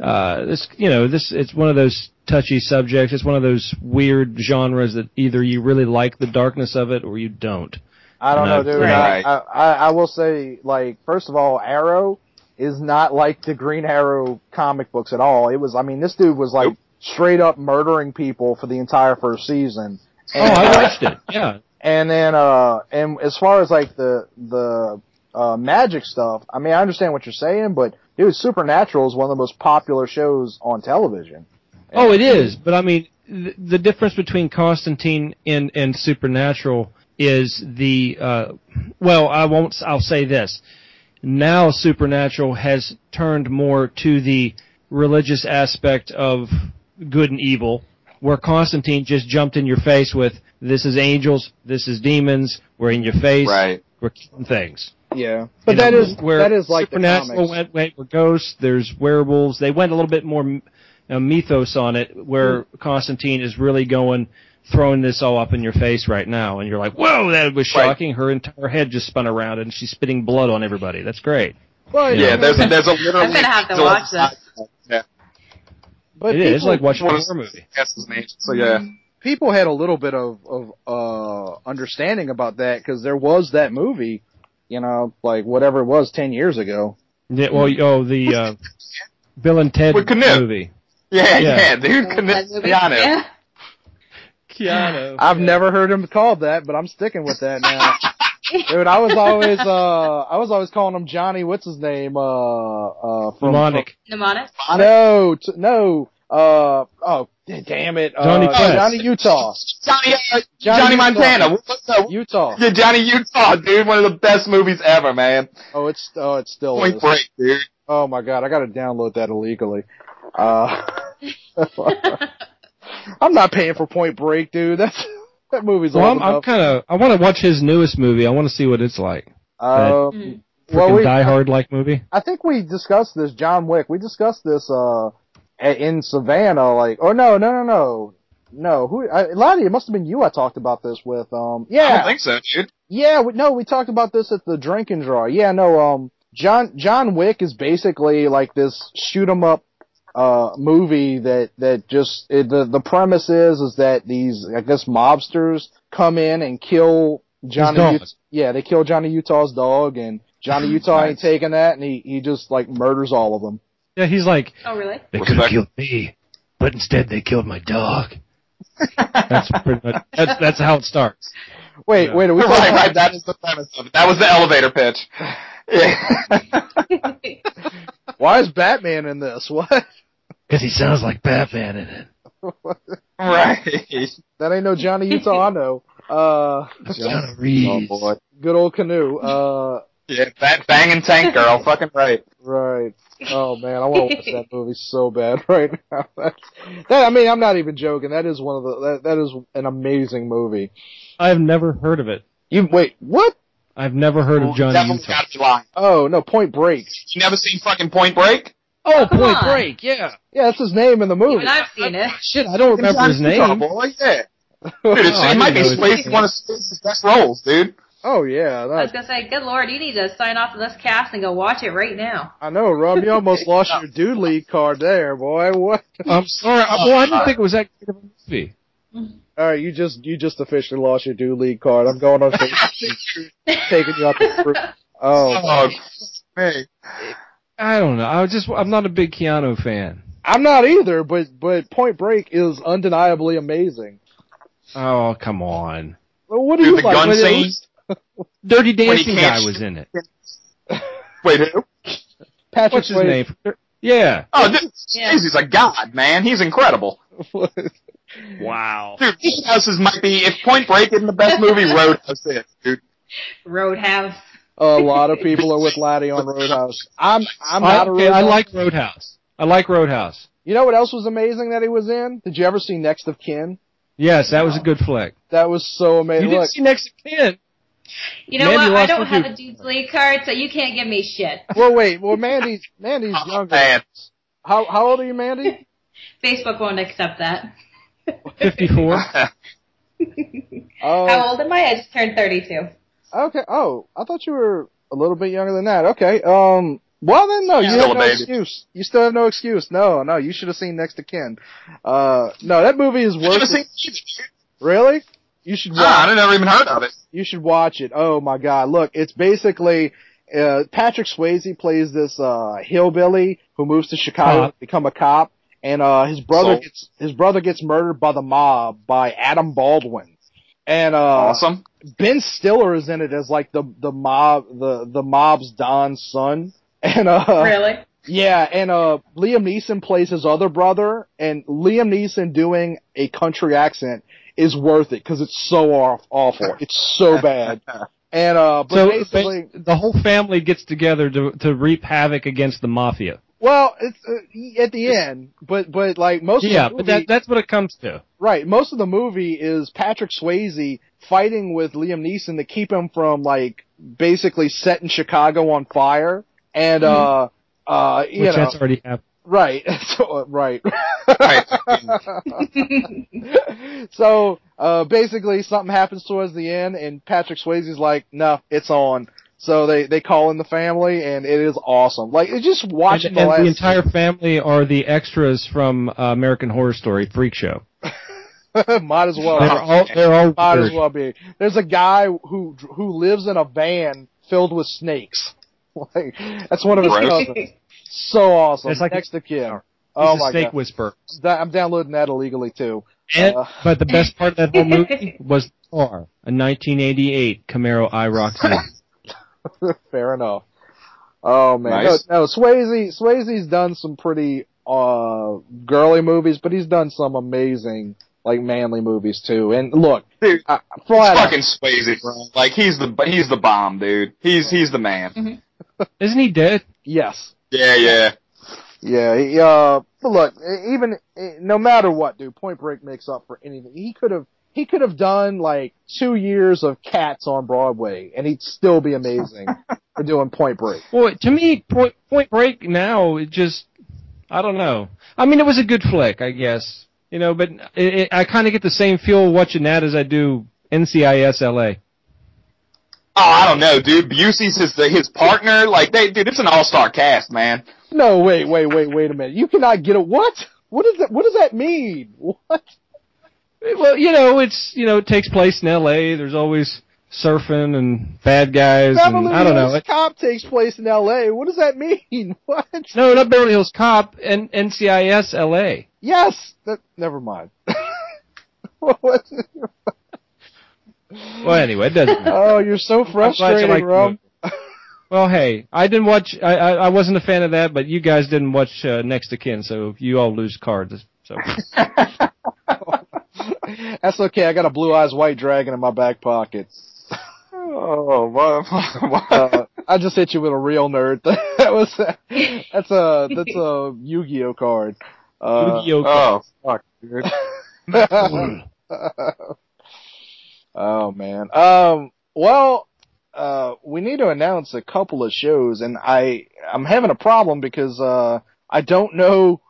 uh, this you know this it's one of those touchy subjects. It's one of those weird genres that either you really like the darkness of it or you don't. I don't No, know, dude. right. I, I I will say, like, first of all, Arrow is not like the Green Arrow comic books at all. It was, I mean, this dude was like Nope. straight up murdering people for the entire first season. Oh, I watched it. Yeah, And then, uh, and as far as like the, the, uh, magic stuff, I mean, I understand what you're saying, but dude, Supernatural is one of the most popular shows on television. Oh, it is, but I mean, the, the difference between Constantine and and Supernatural is the uh, well, I won't. I'll say this. Now, Supernatural has turned more to the religious aspect of good and evil, where Constantine just jumped in your face with "This is angels, this is demons, we're in your face, Right. we're killing things." Yeah. But You know, that is, where that is like Supernatural comics. went, went were ghosts. There's werewolves. They went a little bit more uh, mythos on it, where Hmm. Constantine is really going throwing this all up in your face right now, and you're like, "Whoa, that was Right. shocking!" Her entire head just spun around, and she's spitting blood on everybody. That's great. But, Yeah, there's a, there's a literally. I'm gonna have to watch this. Yeah, but it is. It's people- like watching a horror movie. that's his name. So yeah. people had a little bit of of uh understanding about that because there was that movie, you know, like whatever it was ten years ago. Yeah, well, oh, the uh, Bill and Ted movie. Yeah, Yeah. yeah, dude. That Keanu. Yeah. Keanu. I've never heard him called that, but I'm sticking with that now. Dude, I was always uh I was always calling him Johnny. What's his name? Uh, uh, from Mnemonic. Mnemonic. no, t- no. Uh, oh, damn it. Uh, Johnny Quest. Johnny Utah. Johnny, uh, Johnny Johnny, Montana. What- what- Utah. Yeah, Johnny Utah, dude. One of the best movies ever, man. Oh, it's oh, it still Point is. Break, dude. Oh my god, I gotta download that illegally. Uh, I'm not paying for Point Break, dude. That's that movie's Well, I'm, I'm kind of. I want to watch his newest movie. I want to see what it's like. Um, Mm. well, we, Die Hard like movie. I think we discussed this, John Wick. We discussed this uh a- in Savannah, like, or no, no, no, no, no. Who? I, Lattie, it must have been you. I talked about this with. Um, yeah, I don't think so, dude. yeah. We, no, we talked about this at the drink and draw. Yeah, no. Um, John John Wick is basically like this shoot 'em up uh movie that that just it, the the premise is is that these I guess mobsters come in and kill Johnny. dog. Ut- yeah, they kill Johnny Utah's dog, and Johnny Utah ain't taking that, and he he just like murders all of them. Yeah, he's like, Oh, really? they could have killed me, but instead they killed my dog. That's pretty much that's that's how it starts. Wait, Yeah. wait, are we right, talking right. That is the premise of it. That was the elevator pitch. Yeah. Why is Batman in this? What? Because he sounds like Batman in it. right. That ain't no Johnny Utah I know. Uh, Keanu Oh Reeves. boy. good old canoe. Uh, Yeah, that banging tank girl. Fucking right. right. Oh man, I want to watch that movie so bad right now. That's, that I mean, I'm not even joking. That is one of the that, that is an amazing movie. I've never heard of it. You wait, what? I've never heard of Johnny Definitely Utah. gotta be lying. Oh no, Point Break. You never seen fucking Point Break? Oh, come Point on. Break, yeah. Yeah, that's his name in the movie. Even I've seen it. Shit, I don't remember his Johnny Utah, name. boy. Yeah. Dude, it's, Oh, it might be didn't know his Swayze name. one of Swayze's best roles, dude. Oh yeah, I was gonna say, good lord, you need to sign off of this cast and go watch it right now. I know, Rob. You almost lost your dude league card there, boy. What? I'm sorry. Oh, I, well, I didn't think it was that good of a movie. All right, you just you just officially lost your dude league card. I'm going on Facebook, taking you out the fruit. Oh, Oh, hey. I don't know. I just I'm not a big Keanu fan. I'm not either, but but Point Break is undeniably amazing. Oh, come on. Well, What do Dude, you the like? gun What- scene. Dirty Dancing can't guy was in it. Wait, who? Patrick What's his Swayze. name? Yeah. Oh, dude, Yeah. Swayze's a god, man. He's incredible. Wow. Dude, Roadhouses might be, if Point Break isn't the best movie, Roadhouse is, dude. Roadhouse. a lot of people are with Lattie on Roadhouse. I'm I'm not I, a okay, Roadhouse. I like Roadhouse. I like Roadhouse. You know what else was amazing that he was in? Did you ever see Next of Kin? Yes, that was a good flick. That was so amazing. You didn't Look, see Next of Kin. You know Mandee what? I don't her have a dude's league card, so you can't give me shit. well, wait. Well, Mandee's Mandee's Oh, younger. man. How how old are you, Mandee? Facebook won't accept that. 54. Oh, How old am I? I just turned 32. okay. Oh, I thought you were a little bit younger than that. Okay. Um. Well then, no, you Still have no baby. excuse. You still have no excuse. No, no, you should have seen Next to Kin. Uh, no, that movie is You worth never it. seen it? Really? You should watch. Ah, I never even heard of it. You should watch it. Oh my god. Look, it's basically uh Patrick Swayze plays this uh hillbilly who moves to Chicago Cop. to become a cop and uh his brother So- gets his brother gets murdered by the mob by Adam Baldwin. And uh Awesome. Ben Stiller is in it as like the the mob the the mob's Don's son. And uh really? yeah, and uh Liam Neeson plays his other brother, and Liam Neeson doing a country accent is worth it because it's so off, awful. It's so bad. And uh, but So basically, the whole family gets together to to reap havoc against the mafia. well, it's uh, at the end, but but like most Yeah, of the but that that's what it comes to. right, most of the movie is Patrick Swayze fighting with Liam Neeson to keep him from like basically setting Chicago on fire, and uh, uh, you Mm-hmm. Which know, that's already happened. Right, so, right. Right. so uh basically something happens towards the end and Patrick Swayze's like, no, it's on. So they they call in the family and it is awesome. Like it's just watching and, the and last the entire family are the extras from uh, American Horror Story Freak Show. might as well They're all they're all might as well be. There's a guy who who lives in a van filled with snakes. Like that's one of his cousins. So awesome. It's like next to kid. He's Oh a my snake god. whisperer. Da- I'm downloading that illegally too. And, Uh. but the best part of that whole movie was the car, a 1988 Camaro IROC Z. Fair enough. Oh man, Nice. no, no, Swayze, Swayze's done some pretty uh girly movies, but he's done some amazing like manly movies too. And look, Dude, I, flat out, fucking Swayze, bro. Like he's the he's the bomb, dude. He's he's the man. Isn't he dead? yes, Yeah, yeah. yeah. He, uh, but look, even no matter what, dude, Point Break makes up for anything. He could have he could have done like two years of Cats on Broadway, and he'd still be amazing for doing Point Break. Well, to me, Point, Point Break now, it just, I don't know. I mean, it was a good flick, I guess. You know, but it, it, I kind of get the same feel watching that as I do NCIS LA. Oh, I don't know, dude. Busey's his his partner. Like they, dude, it's an all star cast, man. No, wait, wait, wait, wait a minute. You cannot get a what? What does that? What does that mean? What? Well, you know, it's, you know, it takes place in LA. There's always surfing and bad guys. Beverly and, I don't know. Hills Cop takes place in L.A. What does that mean? What? No, not Beverly Hills Cop and NCIS LA. Yes. That, never mind. What? Well, anyway, it doesn't matter. oh, you're so I'm glad you frustrating, like the Well, hey, I didn't watch. I, I I wasn't a fan of that, but you guys didn't watch uh, Next to Kin, so you all lose cards. So That's okay. I got a blue eyes white dragon in my back pocket. Oh, what? what? Uh, I just hit you with a real nerd. that was that's a that's a Yu-Gi-Oh card. Uh, Yu-Gi-Oh! oh, fuck, dude. oh man. Um. Well, uh, we need to announce a couple of shows, and I I'm having a problem because uh I don't know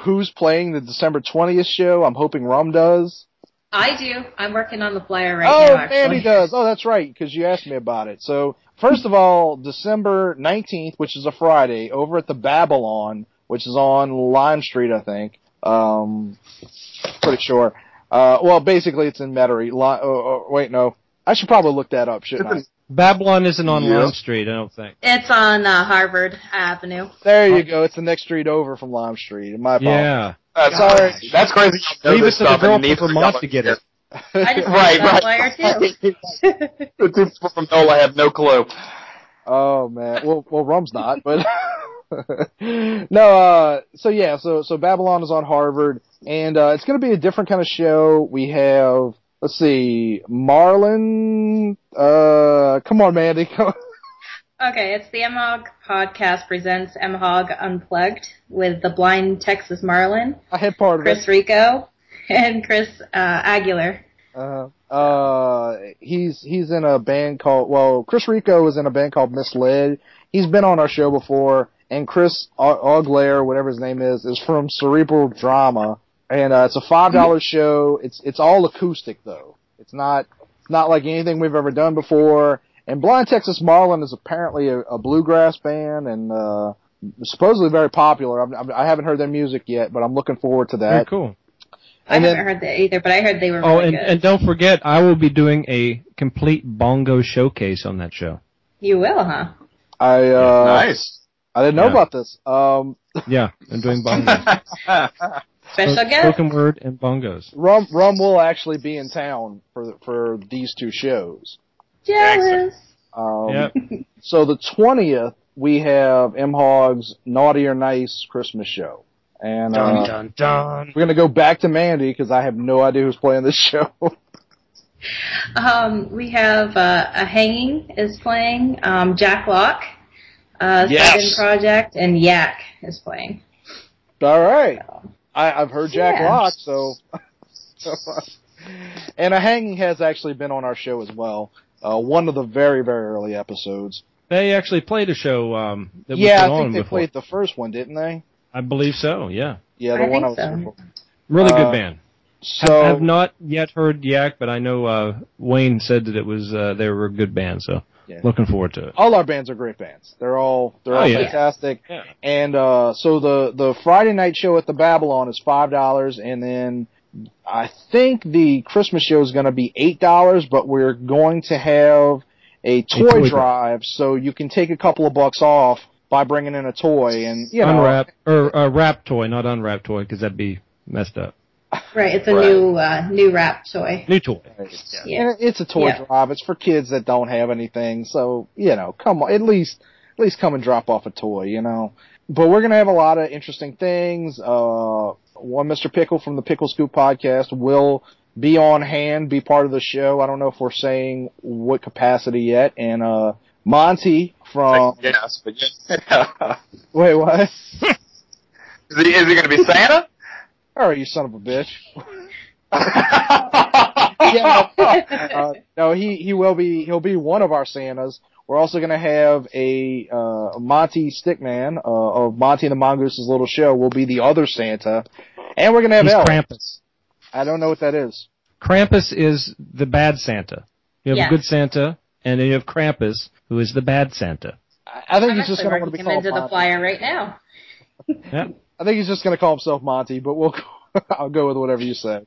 who's playing the December twentieth show. I'm hoping Rum does. I do. I'm working on the flyer right oh, now. Actually. Mandee does. Oh, that's right, because you asked me about it. So, first of all, December 19th, which is a Friday, over at the Babylon, which is on Lime Street, I think. Um, pretty sure. Uh, well, basically, it's in Metairie. Li- oh, oh, wait, no. I should probably look that up, shouldn't I? Babylon isn't on Yeah. Lime Street, I don't think. It's on uh, Harvard Avenue. There you go. It's the next street over from Lime Street. My apologies. Yeah. That's, Sorry. that's crazy. You know Leave it this to the stuff girl from Vermont to get it. I just Right, got right. that flyer too. The two people from NOLA have no clue. Oh man, well, well, Rum's not, but no. Uh, so yeah, so so Babylon is on Harvard, and uh, it's going to be a different kind of show. We have, let's see, Marlon. Uh, come on, Mandee. Come Okay, it's the MHOG podcast presents MHOG Unplugged with the blind Texas Marlin, I had part of Chris it. Rico, and Chris uh, Aguilar. Uh, uh, he's he's in a band called. Well, Chris Rico is in a band called Misled. He's been on our show before, and Chris Auglair, whatever his name is, is from Cerebral Drama, and uh, it's a five dollar show. It's it's all acoustic though. It's not it's not like anything we've ever done before. And Blind Texas Marlin is apparently a, a bluegrass band and uh, supposedly very popular. I'm, I'm, I haven't heard their music yet, but I'm looking forward to that. Very that. cool. I And haven't then- heard that either, but I heard they were Oh, really and, good. and don't forget, I will be doing a complete bongo showcase on that show. you will, huh? I uh, nice. I didn't know Yeah. about this. Um, Yeah, I'm doing bongos. Special Spoken guest. Spoken word and bongos. Rum Rum will actually be in town for for these two shows. Jealous. Um, Yep. So the twentieth we have M Hog's Naughty or Nice Christmas show, and uh, dun dun. we're gonna go back to Mandee because I have no idea who's playing this show. Um, we have uh, a hanging is playing. Um, Jack Locke, uh, Yes. Second Project, and Yak is playing. All right, So, I, I've heard Jack Yeah. Locke, so. and a hanging has actually been on our show as well. Uh, one of the very very early episodes. They actually played a show um, that was yeah, put I on think they before. played the first one, didn't they? I believe so. Yeah, Yeah, the I one think I was so. here for. really Uh, good band. So I have not yet heard Yak, but I know uh, Wayne said that it was uh, they were a good band. So Yeah. looking forward to it. all our bands are great bands. They're all they're Oh, all yeah. fantastic. Yeah. And uh so the the Friday night show at the Babylon is five dollars and then I think the Christmas show is gonna be eight dollars, but we're going to have a toy, toy drive so you can take a couple of bucks off by bringing in a toy and you know Unwrap or uh, wrap toy, not unwrap toy, because that'd be messed up. Right, it's a Right. new uh, new rap toy. New toy. Yeah. And it's a toy Yeah. drive. It's for kids that don't have anything. So, you know, come on, at least, at least come and drop off a toy, you know. But we're going to have a lot of interesting things. Uh, one Mr. Pickle from the Pickle Scoop podcast will be on hand, be part of the show. I don't know if we're saying what capacity yet. And, uh, Monty from, yes, but yeah. wait, what? is he, is he going to be Santa? All right, you son of a bitch. yeah, uh, no, he he will be he'll be one of our Santas. We're also going to have a uh, Monty Stickman uh, of Monty and the Mongoose's Little Show will be the other Santa, and we're going to have He's Elf. Krampus. I don't know what that is. Krampus is the bad Santa. You have Yes. a good Santa, and then you have Krampus, who is the bad Santa. I I think I'm he's just going to want to working be him called into the Monty. flyer right now. Yeah. I think he's just going to call himself Monty, but we'll I'll go with whatever you say.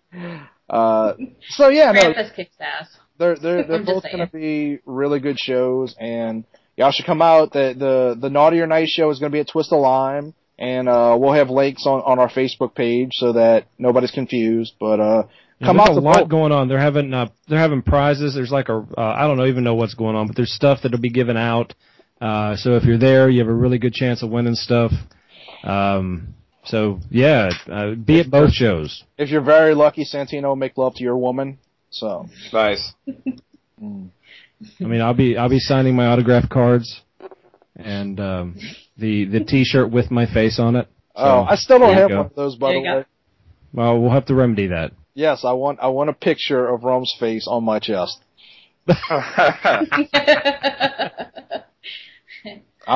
Uh, so yeah, no, kicks ass. They're they're they're both going to be really good shows, and y'all should come out. The the the Naughty or Nice show is going to be at Twist of Lime, and uh, we'll have links on on our Facebook page so that nobody's confused. But uh, Yeah, come there's out a lot both. going on. They're having uh, they're having prizes. There's like a uh, I don't know even know what's going on, but there's stuff that'll be given out. Uh, so if you're there, you have a really good chance of winning stuff. Um, so yeah, uh, be at both shows. If you're very lucky, Santino will make love to your woman. So. Nice. mm. I mean, I'll be I'll be signing my autograph cards and um, the the T-shirt with my face on it. So, Oh, I still don't have go. one of those, by the way. Well, we'll have to remedy that. Yes, I want I want a picture of Rum's face on my chest. I'm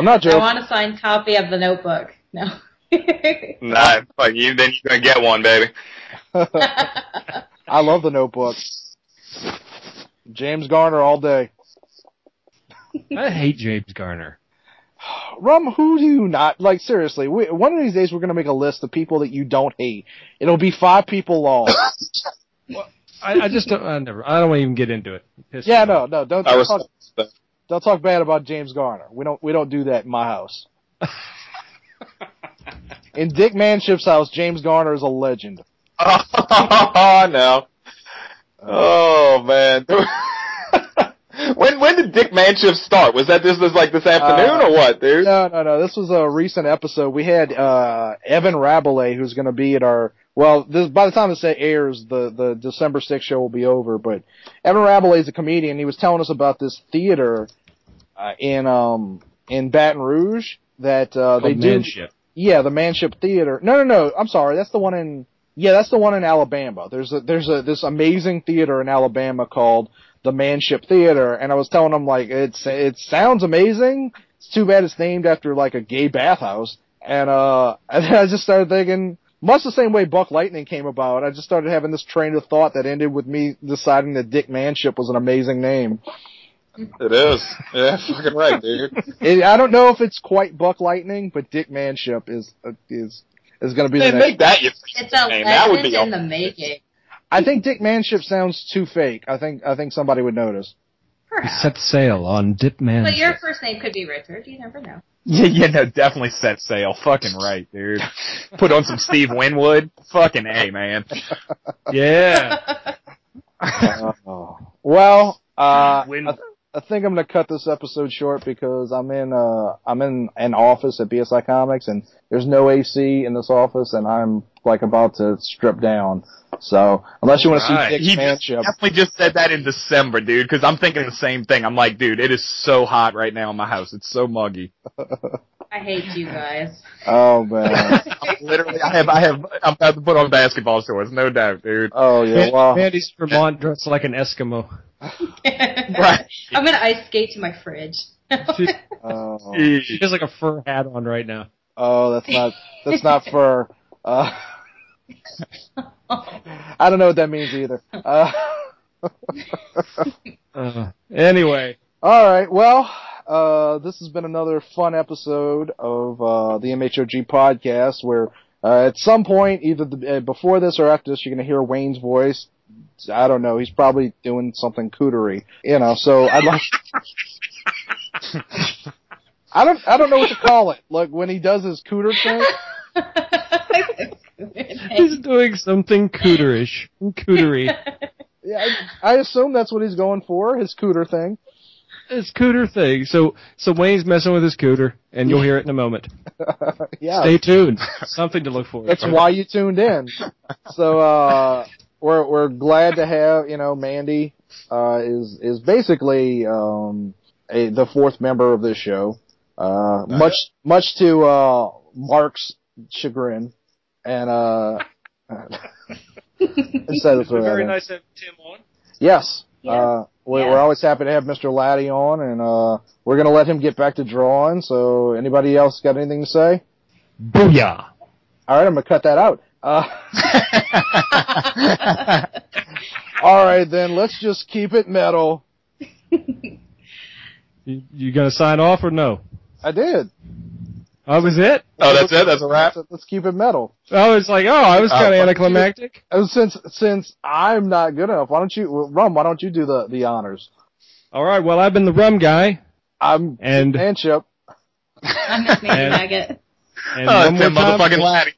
not joking. I want a signed copy of the Notebook. No. nah, fuck you. Then you're gonna get one, baby. I love the Notebook. James Garner all day. I hate James Garner. Rum, who do you not like? Seriously, we, one of these days we're gonna make a list of people that you don't hate. It'll be five people long. I, I just don't. I never. I don't even get into it. It pisses yeah, no, no, don't, don't talk, don't talk bad about James Garner. We don't we don't do that in my house. In Dick Manship's house, James Garner is a legend. Oh no. Oh man. when when did Dick Manship start? Was that this was like this afternoon Uh, or what, dude? No, no, no. This was a recent episode. We had uh Evan Rabelais, who's going to be at our. Well, this, by the time this airs, the the December 6th show will be over. But Evan Rabelais is a comedian. He was telling us about this theater uh, in um in Baton Rouge that uh, they Called do. Manship. Yeah, the Manship Theater. No, no, no. I'm sorry. That's the one in. Yeah, that's the one in Alabama. There's a there's a this amazing theater in Alabama called the Manship Theater, and I was telling them like it's it sounds amazing. It's too bad it's named after like a gay bathhouse. And uh, and then I just started thinking, much the same way Buck Lightning came about. I just started having this train of thought that ended with me deciding that Dick Manship was an amazing name. It is. Yeah, fucking right, dude. It, I don't know if it's quite Buck Lightning, but Dick Manship is uh, is is going to be the Man, next. make that your it's a name. That would be in a- the making. I think Dick Manship sounds too fake. I think I think somebody would notice. Perhaps. Set sail on Dip Man. But your first name could be Richard. You never know. Yeah, yeah, no, definitely set sail. Fucking right, dude. Put on some Steve Winwood. Fucking A, man. yeah. Oh. Well, uh, Win- I, I think I'm gonna cut this episode short because I'm in uh I'm in an office at BSI Comics and there's no AC in this office and I'm like about to strip down. So unless you want to Right. see Dick He just, Manship, definitely just said that in December, dude, because I'm thinking the same thing. I'm like, dude, it is so hot right now in my house. It's so muggy. I hate you guys. oh man, Literally, I have, I have, I'm about to put on basketball shorts, no doubt, dude. oh yeah, Man- well, Mandee's Vermont dressed like an Eskimo. Right. I'm gonna ice skate to my fridge. She, oh, she has like a fur hat on right now. oh that's not that's not fur. Uh, I don't know what that means either. Uh, Uh, anyway, All right. Well, uh, this has been another fun episode of uh, the MHOG podcast, where uh, at some point, either the, uh, before this or after this, you're going to hear Wayne's voice. I don't know. He's probably doing something cootery, you know. So I'd like. I don't. I don't know what to call it. Like when he does his cooter thing. he's doing something cooterish, cootery. Yeah, I, I assume that's what he's going for. His cooter thing. His cooter thing. So, so Wayne's messing with his cooter, and you'll hear it in a moment. yeah. Stay tuned. Something to look for. That's why you tuned in. So uh we're we're glad to have, you know, Mandee uh is is basically um a the fourth member of this show. Uh much much to uh Mark's chagrin. And uh instead of Very nice to have Tim on. Yes. Yeah. Uh we, Yeah. we're always happy to have Mr. Lattie on and uh we're gonna let him get back to drawing, so anybody else got anything to say? Booyah! Alright, I'm gonna cut that out. Uh All right, then let's just keep it metal. You, you gonna sign off or no? I did. Oh, was it? Oh, that's it. That's a wrap. Let's, let's keep it metal. I was like, oh, I was Oh, kind of fuck. anticlimactic. And since since I'm not good enough, why don't you, Rum? Why don't you do the the honors? All right, well, I've been the rum guy, I'm and and Chip. I'm Miss Mandee And- Maggot. and Oh, one it's more Tim time, motherfucking Lattie.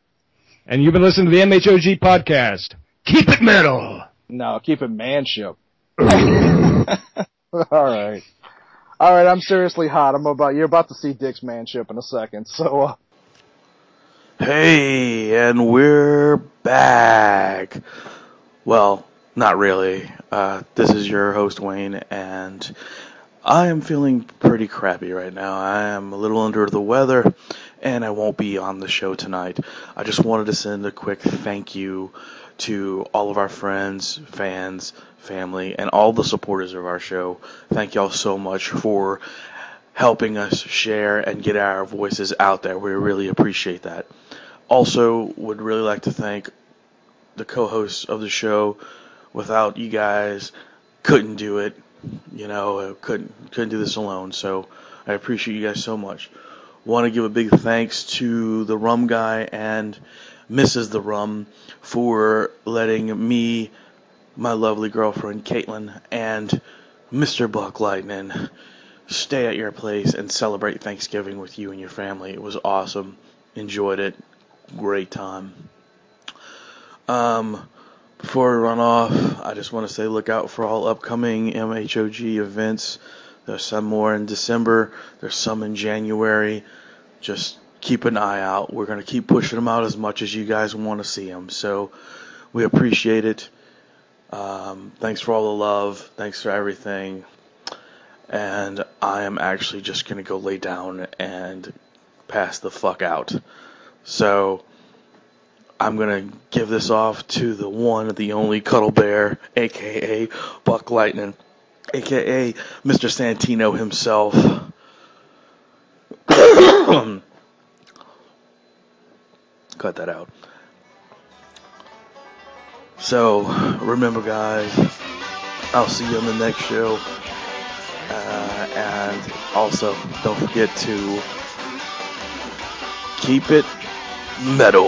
And you've been listening to the MHOG podcast. Keep it metal. No, keep it manship. All right. All right, I'm seriously hot. I'm about you're about to see Dick's manship in a second. So uh, Hey, and we're back. Well, not really. Uh, this is your host Wayne, and I am feeling pretty crappy right now. I am a little under the weather, and I won't be on the show tonight. I just wanted to send a quick thank you to all of our friends, fans, family, and all the supporters of our show. Thank y'all so much for helping us share and get our voices out there. We really appreciate that. Also, would really like to thank the co-hosts of the show. Without you guys, couldn't do it. You know, couldn't couldn't do this alone. So I appreciate you guys so much. Want to give a big thanks to the Rum Guy and Mrs. the Rum for letting me, my lovely girlfriend Caitlin, and Mr. Buck Lightning stay at your place and celebrate Thanksgiving with you and your family. It was awesome. Enjoyed it. Great time. Um, before we run off, I just want to say look out for all upcoming MHOG events. There's some more in December. There's some in January. Just keep an eye out. We're going to keep pushing them out as much as you guys want to see them. So we appreciate it. Um, thanks for all the love. Thanks for everything. And I am actually just going to go lay down and pass the fuck out. So I'm going to give this off to the one, the only Cuddle Bear, aka Buck Lightning, aka Mr. Santino himself. Cut that out. So, remember, guys, I'll see you on the next show. Uh, and also, don't forget to keep it metal.